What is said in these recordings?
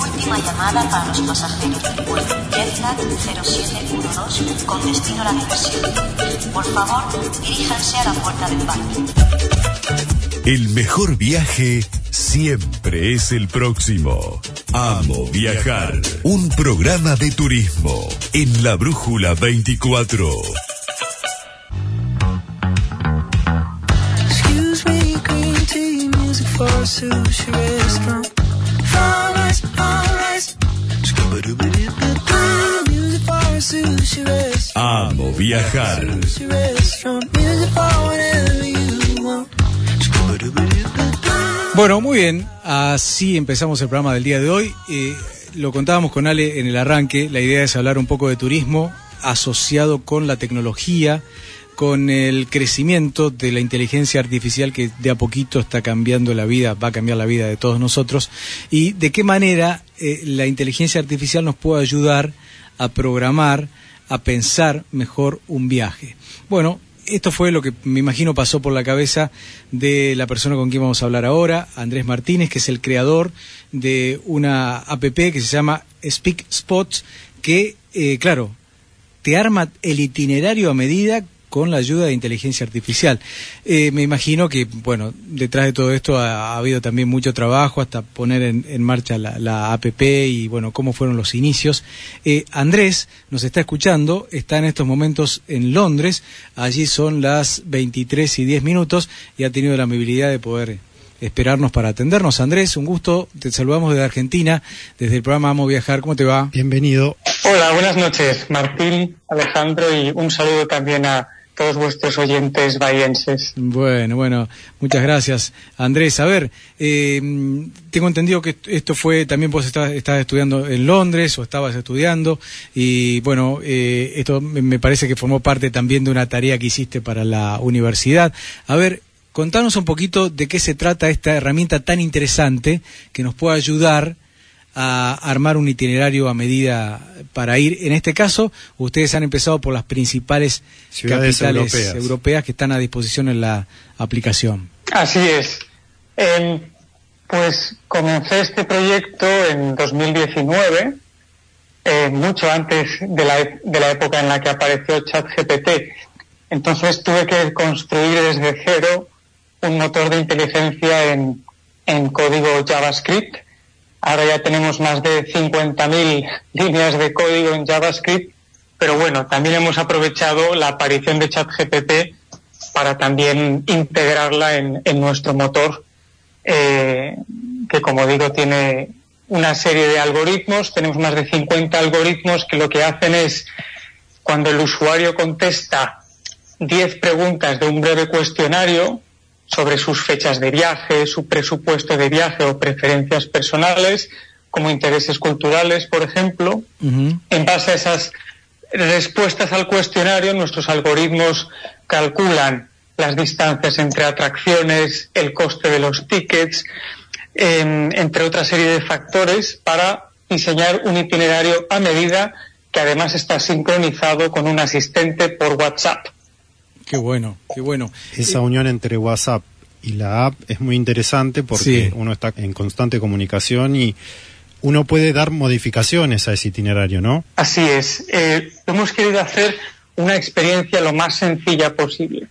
Última llamada para los pasajeros del vuelo Jetlag 0712 con destino a la diversión. Por favor, diríjanse a la puerta del baño. El mejor viaje siempre es el próximo. Amo viajar. Un programa de turismo en la Brújula 24. Scooby-Doo-ba-doo. Bueno, muy bien. Así empezamos el programa del día de hoy. Eh, lo contábamos con Ale en el arranque. La idea es hablar un poco de turismo asociado con la tecnología, con el crecimiento de la inteligencia artificial que de a poquito está cambiando la vida, va a cambiar la vida de todos nosotros, y de qué manera eh, la inteligencia artificial nos puede ayudar a programar, a pensar mejor un viaje. Bueno, esto fue lo que me imagino pasó por la cabeza de la persona con quien vamos a hablar ahora, Andrés Martínez, que es el creador de una app que se llama Speak Spots, que, eh, claro, te arma el itinerario a medida con la ayuda de inteligencia artificial. Eh, me imagino que, bueno, detrás de todo esto ha, ha habido también mucho trabajo hasta poner en, en marcha la, la APP y, bueno, cómo fueron los inicios. Eh, Andrés nos está escuchando, está en estos momentos en Londres, allí son las 23 y 10 minutos y ha tenido la amabilidad de poder esperarnos para atendernos. Andrés, un gusto, te saludamos desde Argentina, desde el programa Amo Viajar, ¿cómo te va? Bienvenido. Hola, buenas noches, Martín, Alejandro, y un saludo también a todos vuestros oyentes bahienses. Bueno, bueno, muchas gracias. Andrés, a ver, eh, tengo entendido que esto fue, también vos estabas estudiando en Londres o estabas estudiando y bueno, eh, esto me parece que formó parte también de una tarea que hiciste para la universidad. A ver, contanos un poquito de qué se trata esta herramienta tan interesante que nos puede ayudar a armar un itinerario a medida para ir. En este caso, ustedes han empezado por las principales Ciudades capitales europeas. europeas que están a disposición en la aplicación. Así es. Em, pues comencé este proyecto en 2019, eh, mucho antes de la, e- de la época en la que apareció ChatGPT. Entonces tuve que construir desde cero un motor de inteligencia en, en código JavaScript. Ahora ya tenemos más de 50.000 líneas de código en JavaScript, pero bueno, también hemos aprovechado la aparición de ChatGPT para también integrarla en, nuestro motor, eh, que como digo tiene una serie de algoritmos. Tenemos más de 50 algoritmos que lo que hacen es, cuando el usuario contesta 10 preguntas de un breve cuestionario sobre sus fechas de viaje, su presupuesto de viaje o preferencias personales, como intereses culturales, por ejemplo, en base a esas respuestas al cuestionario, nuestros algoritmos calculan las distancias entre atracciones, el coste de los tickets, em, entre otra serie de factores para diseñar un itinerario a medida que además está sincronizado con un asistente por WhatsApp. Qué bueno, qué bueno. Esa unión entre WhatsApp y la app es muy interesante porque Sí. uno está en constante comunicación y uno puede dar modificaciones a ese itinerario, ¿no? Así es. Eh, hemos querido hacer una experiencia lo más sencilla posible.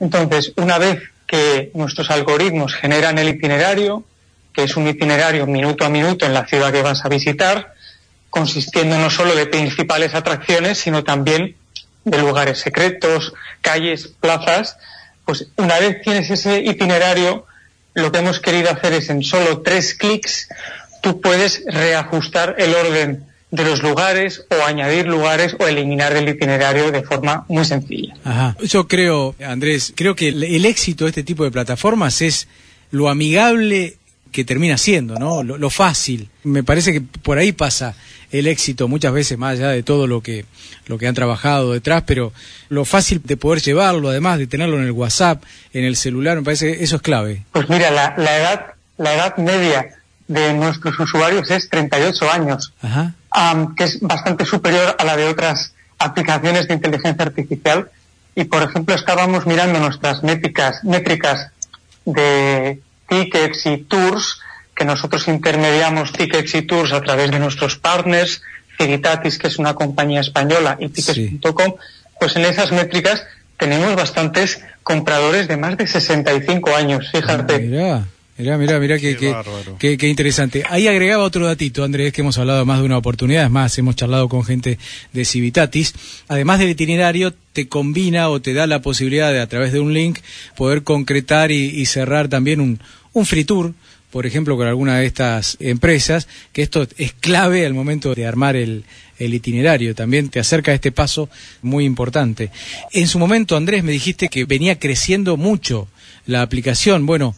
Entonces, una vez que nuestros algoritmos generan el itinerario, que es un itinerario minuto a minuto en la ciudad que vas a visitar, consistiendo no solo de principales atracciones, sino también de lugares secretos, calles, plazas, pues una vez tienes ese itinerario, lo que hemos querido hacer es en solo tres clics, tú puedes reajustar el orden de los lugares o añadir lugares o eliminar del itinerario de forma muy sencilla. Ajá. Yo creo, Andrés, creo que el, el éxito de este tipo de plataformas es lo amigable que termina siendo, ¿no? Lo, lo fácil. Me parece que por ahí pasa el éxito muchas veces más allá de todo lo que lo que han trabajado detrás, pero lo fácil de poder llevarlo, además de tenerlo en el WhatsApp, en el celular, me parece que eso es clave. Pues mira, la, la edad, la edad media de nuestros usuarios es 38 años, Ajá. am, que es bastante superior a la de otras aplicaciones de inteligencia artificial. Y por ejemplo, estábamos mirando nuestras métricas, métricas de tickets y tours, que nosotros intermediamos tickets y tours a través de nuestros partners, Civitatis, que es una compañía española, y tickets.com, pues en esas métricas tenemos bastantes compradores de más de 65 años, fíjate. Mirá, mirá, mirá, mirá qué, Qué qué- bárbaro. qué- qué interesante. Ahí agregaba otro datito, Andrés, que hemos hablado más de una oportunidad, es más, hemos charlado con gente de Civitatis. Además del itinerario, te combina o te da la posibilidad de, a través de un link, poder concretar y, y cerrar también un, un free tour, por ejemplo, con alguna de estas empresas, que esto es clave al momento de armar el, el itinerario. También te acerca a este paso muy importante. En su momento, Andrés, me dijiste que venía creciendo mucho la aplicación. Bueno,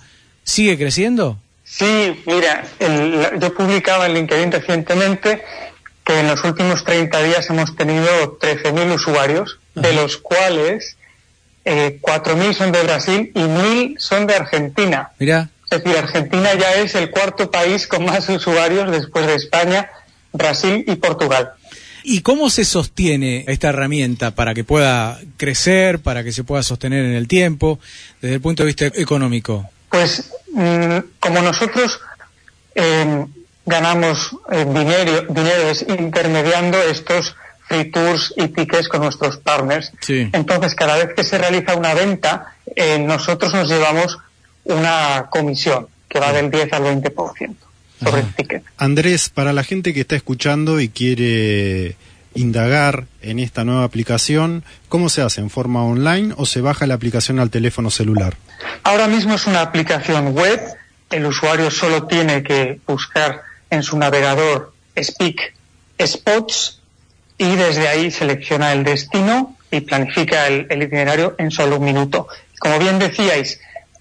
¿sigue creciendo? Sí, mira, el- yo publicaba en LinkedIn recientemente que en los últimos 30 días hemos tenido 13.000 usuarios, de los cuales eh, 4.000 son de Brasil y 1.000 son de Argentina. Mirá, Es decir, Argentina ya es el cuarto país con más usuarios después de España, Brasil y Portugal. ¿y cómo se sostiene esta herramienta para que pueda crecer, para que se pueda sostener en el tiempo, desde el punto de vista económico? Pues mm, como nosotros eh, ganamos eh, dinero, dinero es intermediando estos free tours y tickets con nuestros partners. Sí. Entonces, cada vez que se realiza una venta, eh, nosotros nos llevamos una comisión que va del 10 al 20% sobre el ticket. Andrés, para la gente que está escuchando y quiere indagar en esta nueva aplicación, ¿cómo se hace? ¿En forma online o se baja la aplicación al teléfono celular? Ahora mismo es una aplicación web. El usuario solo tiene que buscar en su navegador Speak Spots y desde ahí selecciona el destino y planifica el, el itinerario en solo un minuto. Como bien decíais,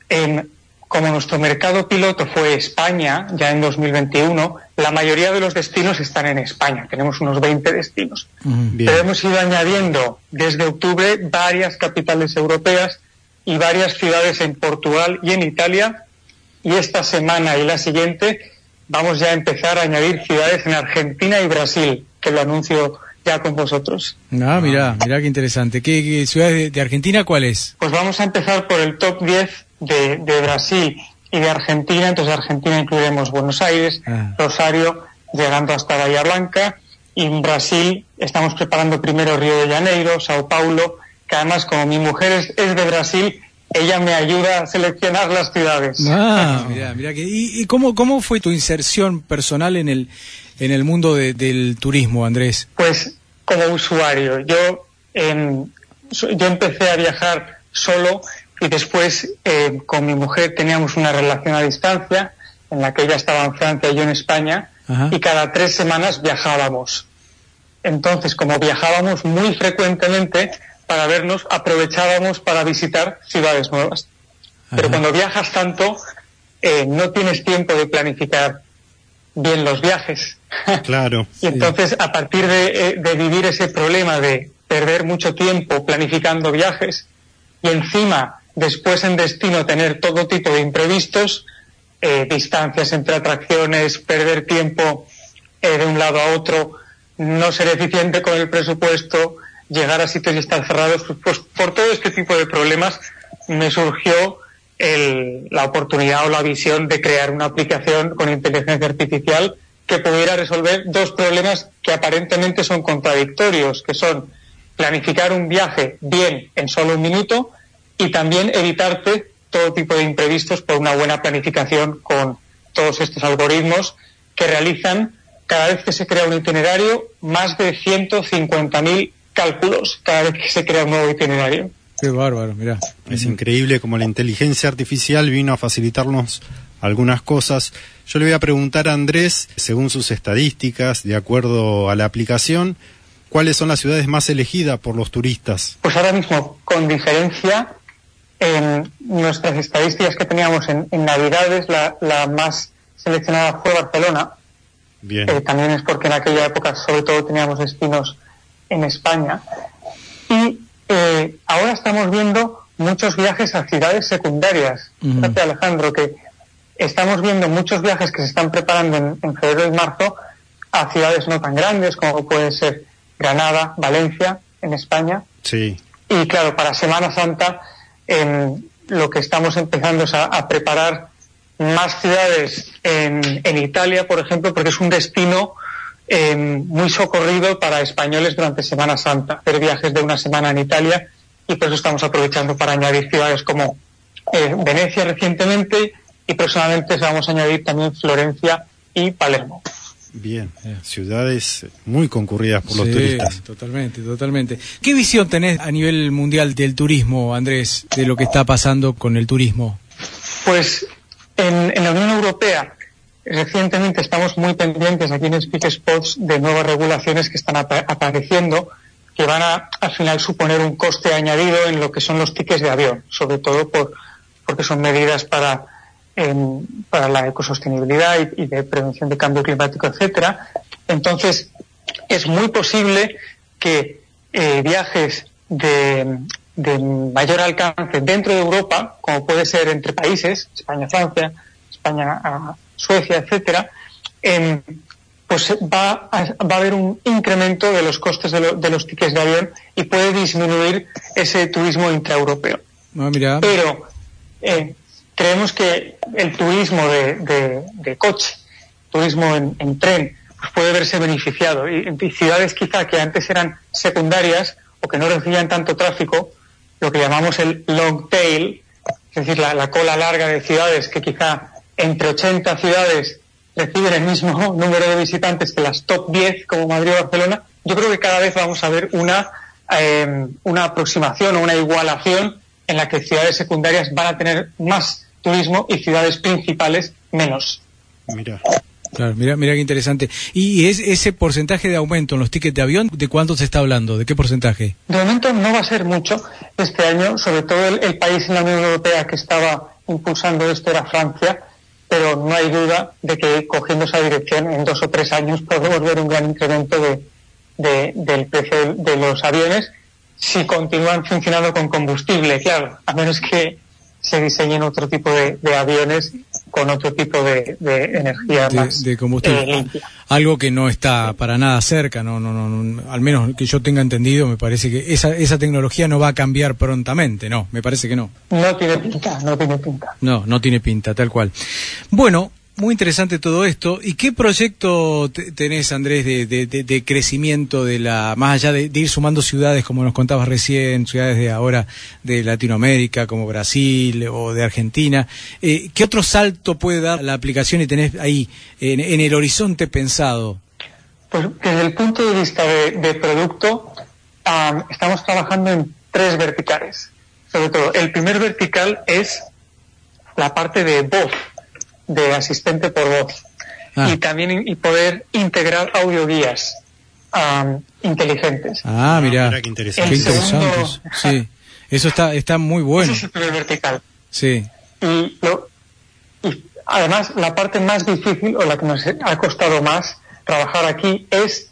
em, como nuestro mercado piloto fue España, ya en 2021, la mayoría de los destinos están en España. Tenemos unos 20 destinos. Pero hemos ido añadiendo desde octubre varias capitales europeas y varias ciudades en Portugal y en Italia. Y esta semana y la siguiente vamos ya a empezar a añadir ciudades en Argentina y Brasil, que lo anuncio ya con vosotros. Ah, mirá, mirá qué interesante. ¿Qué, qué ciudad de, de Argentina cuál es? Pues vamos a empezar por el top 10 de, de Brasil y de Argentina. Entonces, de Argentina incluiremos Buenos Aires, Ah. Rosario, llegando hasta Bahía Blanca. Y en Brasil estamos preparando primero Río de Janeiro, Sao Paulo, que además, como mi mujer es, es de Brasil, ella me ayuda a seleccionar las ciudades. Ah, mirá, mirá que, ¿Y, y cómo, cómo fue tu inserción personal en el, en el mundo de- del turismo, Andrés? Pues como usuario, yo, em, yo empecé a viajar solo y después eh, con mi mujer teníamos una relación a distancia en la que ella estaba en Francia y yo en España Ajá. y cada tres semanas viajábamos. Entonces, como viajábamos muy frecuentemente para vernos, aprovechábamos para visitar ciudades nuevas. Pero cuando viajas tanto, eh, no tienes tiempo de planificar bien los viajes. Claro. Y entonces, a partir de, eh, de vivir ese problema de perder mucho tiempo planificando viajes y encima, después en destino, tener todo tipo de imprevistos, eh, distancias entre atracciones, perder tiempo eh, de un lado a otro, no ser eficiente con el presupuesto, llegar a sitios y estar cerrados, pues, por todo este tipo de problemas me surgió el- la oportunidad o la visión de crear una aplicación con inteligencia artificial que pudiera resolver dos problemas que aparentemente son contradictorios, que son planificar un viaje bien en solo un minuto y también evitarte todo tipo de imprevistos por una buena planificación con todos estos algoritmos que realizan cada vez que se crea un itinerario más de 150.000 cálculos cada vez que se crea un nuevo itinerario. Qué bárbaro, mirá. Es increíble como la inteligencia artificial vino a facilitarnos algunas cosas. Yo le voy a preguntar a Andrés, según sus estadísticas, de acuerdo a la aplicación, ¿cuáles son las ciudades más elegidas por los turistas? Pues ahora mismo, con diferencia, en nuestras estadísticas que teníamos en, en Navidades, la, la más seleccionada fue Barcelona. Bien. Eh, también es porque en aquella época, sobre todo, teníamos destinos en España. Y eh, ahora estamos viendo muchos viajes a ciudades secundarias. Ujú. Fíjate, Alejandro, que estamos viendo muchos viajes que se están preparando en, en febrero y marzo a ciudades no tan grandes como pueden ser Granada, Valencia, en España. Sí. Y claro, para Semana Santa em, lo que estamos empezando es a, preparar más ciudades en, en Italia, por ejemplo, porque es un destino eh, muy socorrido para españoles durante Semana Santa, hacer viajes de una semana en Italia y por eso estamos aprovechando para añadir ciudades como eh, Venecia recientemente y próximamente vamos a añadir también Florencia y Palermo. Bien, ciudades muy concurridas por los turistas. Totalmente, totalmente. ¿Qué visión tenés a nivel mundial del turismo, Andrés, de lo que está pasando con el turismo? Pues en, en la Unión Europea recientemente estamos muy pendientes aquí en Speak Spots de nuevas regulaciones que están apa- apareciendo que van a al final suponer un coste añadido en lo que son los tickets de avión, sobre todo por porque son medidas para em, para la ecosostenibilidad y, y de prevención de cambio climático, etcétera. Entonces es muy posible que eh, viajes de, de mayor alcance dentro de Europa, como puede ser entre países, España-Francia, España-Suecia, etcétera, em, pues va a, va a haber un incremento de los costes de, lo- de los tickets de avión y puede disminuir ese turismo intraeuropeo. Ah, mira, Pero eh, creemos que el turismo de, de- de coche, turismo en, en tren, pues puede verse beneficiado. Y, ciudades quizá que antes eran secundarias o que no recibían tanto tráfico, lo que llamamos el long tail, es decir, la, la cola larga de ciudades que quizá entre 80 ciudades reciben el mismo número de visitantes que las top 10 como Madrid o Barcelona, yo creo que cada vez vamos a ver una, eh, una aproximación o una igualación en la que ciudades secundarias van a tener más turismo y ciudades principales menos. Mira, claro, mira, mira qué interesante. ¿Y es ese porcentaje de aumento en los tickets de avión, de cuánto se está hablando? ¿De qué porcentaje? De momento no va a ser mucho este año, sobre todo el, el país en la Unión Europea que estaba impulsando esto era Francia, pero no hay duda de que cogiendo esa dirección en dos o tres años podemos ver un gran incremento de, de- del precio de, de los aviones si continúan funcionando con combustible, claro, a menos que se diseñen otro tipo de, de aviones con otro tipo de, de energía De, más de combustible. eh, limpia. Algo que no está para nada cerca, no, no, no, no, al menos que yo tenga entendido, me parece que esa, esa tecnología no va a cambiar prontamente, no, me parece que no. No tiene pinta, no tiene pinta. No, no tiene pinta, tal cual. Bueno, muy interesante todo esto. ¿Y qué proyecto te- tenés, Andrés, de, crecimiento de la, más allá de, ir sumando ciudades, como nos contabas recién, ciudades de ahora de Latinoamérica, como Brasil o de Argentina? Eh, ¿Qué otro salto puede dar la aplicación y tenés ahí en, el horizonte pensado? Pues desde el punto de vista de, producto, am, estamos trabajando en tres verticales. Sobre todo, el primer vertical es la parte de voz, de asistente por voz. Ah. Y también y poder integrar audioguías am, inteligentes. Ah, mira, mira qué qué interesante. Segundo- Sí, eso está, está muy bueno. Ese es el primer vertical. Sí, Y, lo- y además la parte más difícil o la que nos ha costado más trabajar aquí es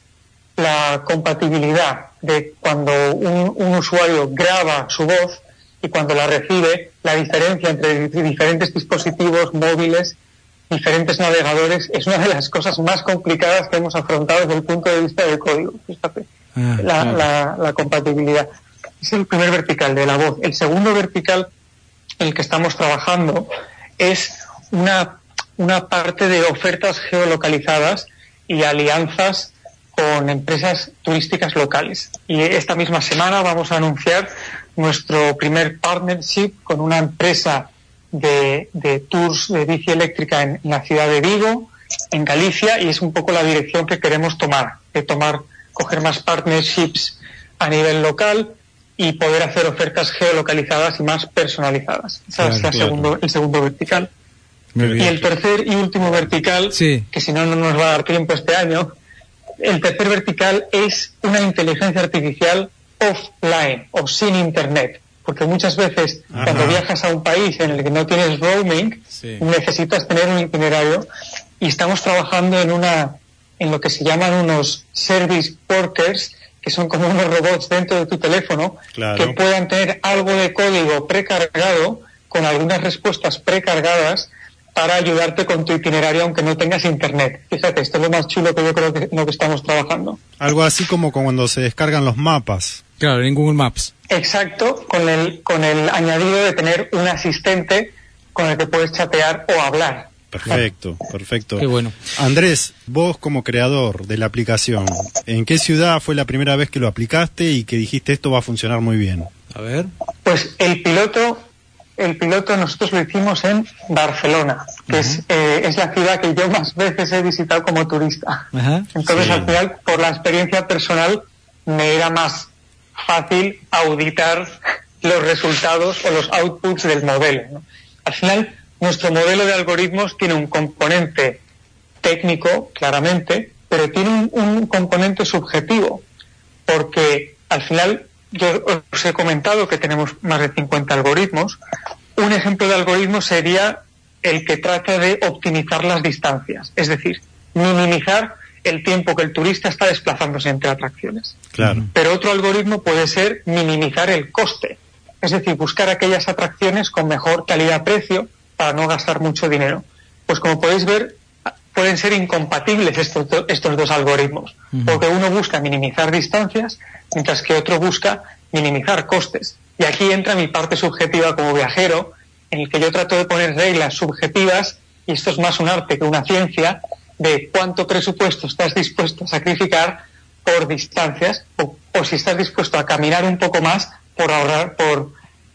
la compatibilidad de cuando un, un usuario graba su voz y cuando la recibe, la diferencia entre di- diferentes dispositivos móviles, diferentes navegadores, es una de las cosas más complicadas que hemos afrontado desde el punto de vista del código. Fíjate, Ah, la, claro. la- la compatibilidad. Es el primer vertical de la voz. El segundo vertical en el que estamos trabajando es una, una parte de ofertas geolocalizadas y alianzas con empresas turísticas locales. Y esta misma semana vamos a anunciar nuestro primer partnership con una empresa de, de tours de bici eléctrica en, en la ciudad de Vigo, en Galicia, y es un poco la dirección que queremos tomar, de tomar, coger más partnerships a nivel local y poder hacer ofertas geolocalizadas y más personalizadas. Ese Claro, es la claro. segundo, el segundo vertical. Y el tercer y último vertical, Sí. que si no, no nos va a dar tiempo este año, el tercer vertical es una inteligencia artificial offline o sin internet. Porque muchas veces Ajá. cuando viajas a un país en el que no tienes roaming, Sí. necesitas tener un itinerario y estamos trabajando en una en lo que se llaman unos service workers que son como unos robots dentro de tu teléfono Claro. que puedan tener algo de código precargado con algunas respuestas precargadas para ayudarte con tu itinerario aunque no tengas internet. Fíjate, esto es lo más chulo que yo creo que lo que estamos trabajando. Algo así como cuando se descargan los mapas. Claro, en Google Maps. Exacto, con el, con el añadido de tener un asistente con el que puedes chatear o hablar. Perfecto, perfecto. Qué bueno. Andrés, vos como creador de la aplicación, ¿en qué ciudad fue la primera vez que lo aplicaste y que dijiste esto va a funcionar muy bien? A ver. Pues el piloto, el piloto nosotros lo hicimos en Barcelona, que es, eh, es la ciudad que yo más veces he visitado como turista. Entonces Sí. al final, por la experiencia personal, me era más fácil auditar los resultados o los outputs del modelo. Al final, nuestro modelo de algoritmos tiene un componente técnico, claramente, pero tiene un, un componente subjetivo, porque al final yo os he comentado que tenemos más de 50 algoritmos. Un ejemplo de algoritmo sería el que trata de optimizar las distancias, es decir, minimizar el tiempo que el turista está desplazándose entre atracciones. Claro. Pero otro algoritmo puede ser minimizar el coste, es decir, buscar aquellas atracciones con mejor calidad-precio para no gastar mucho dinero. Pues como podéis ver, pueden ser incompatibles estos, do- estos dos algoritmos, porque uno busca minimizar distancias, mientras que otro busca minimizar costes. Y aquí entra mi parte subjetiva como viajero, en el que yo trato de poner reglas subjetivas, y esto es más un arte que una ciencia, de cuánto presupuesto estás dispuesto a sacrificar por distancias o, o si estás dispuesto a caminar un poco más por ahorrar por,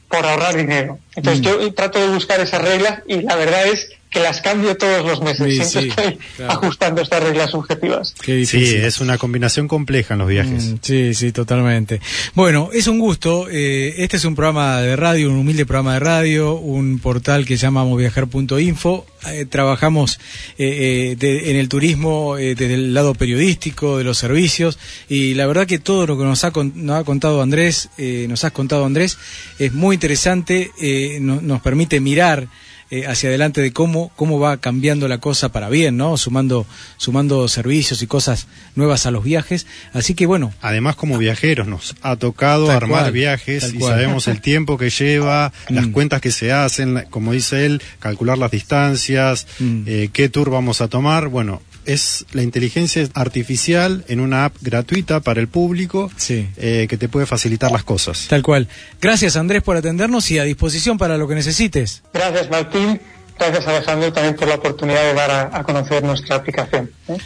por ahorrar dinero. Entonces yo trato de buscar esas reglas y la verdad es que las cambio todos los meses. Sí, Siempre sí, estoy claro. ajustando estas reglas subjetivas. Sí, es una combinación compleja en los viajes. Mm, Sí, sí, totalmente. Bueno, es un gusto. eh, este es un programa de radio, un humilde programa de radio, un portal que se llama moviajar.info. Eh, trabajamos eh, eh, de- en el turismo eh, desde el lado periodístico, de los servicios, y la verdad que todo lo que nos ha, con- nos ha contado Andrés, eh, nos has contado Andrés, es muy interesante, eh, no- nos permite mirar eh, hacia adelante de cómo cómo va cambiando la cosa para bien, ¿no? Sumando sumando servicios y cosas nuevas a los viajes. Así que bueno, Además, como viajeros, nos ha tocado Tal armar cual, viajes y cual. sabemos el tiempo que lleva, las Mm. cuentas que se hacen, como dice él, calcular las distancias, Mm. eh, qué tour vamos a tomar. Bueno, es la inteligencia artificial en una app gratuita para el público Sí. eh, que te puede facilitar las cosas. tal cual. Gracias Andrés por atendernos y a disposición para lo que necesites. Gracias Martín, gracias Alejandro también por la oportunidad de dar a, a conocer nuestra aplicación. ¿eh?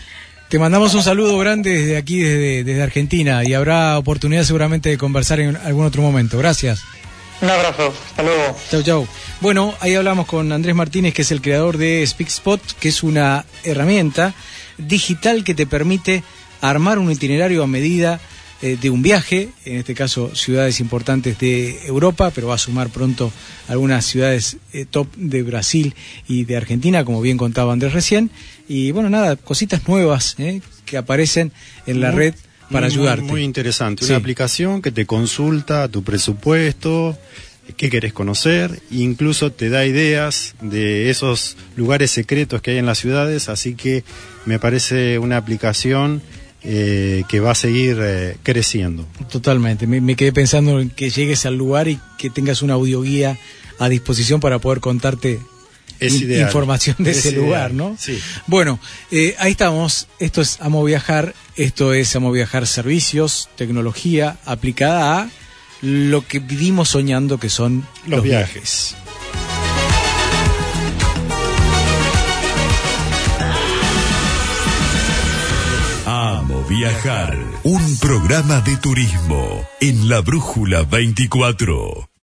Te mandamos un saludo grande desde aquí, desde, desde Argentina, y habrá oportunidad seguramente de conversar en algún otro momento. Gracias. Un abrazo, hasta luego. Chau, chau. Bueno, ahí hablamos con Andrés Martínez, que es el creador de SpeakSpot, que es una herramienta digital que te permite armar un itinerario a medida eh, de un viaje, en este caso ciudades importantes de Europa, pero va a sumar pronto algunas ciudades eh, top de Brasil y de Argentina, como bien contaba Andrés recién. Y bueno, nada, cositas nuevas eh, que aparecen en la red para muy, ayudarte. Muy interesante. Sí. Una aplicación que te consulta tu presupuesto, qué querés conocer, incluso te da ideas de esos lugares secretos que hay en las ciudades, así que me parece una aplicación eh, que va a seguir eh, creciendo. Totalmente. Me, me quedé pensando en que llegues al lugar y que tengas una audioguía a disposición para poder contarte Es in- ideal. información de Es ese ideal, lugar, ¿no? sí. Bueno, eh, ahí estamos. Esto es Amo Viajar. Esto es Amo Viajar Servicios, tecnología aplicada a lo que vivimos soñando que son Los viajes. Amo viajar. Un programa de turismo en la Brújula 24.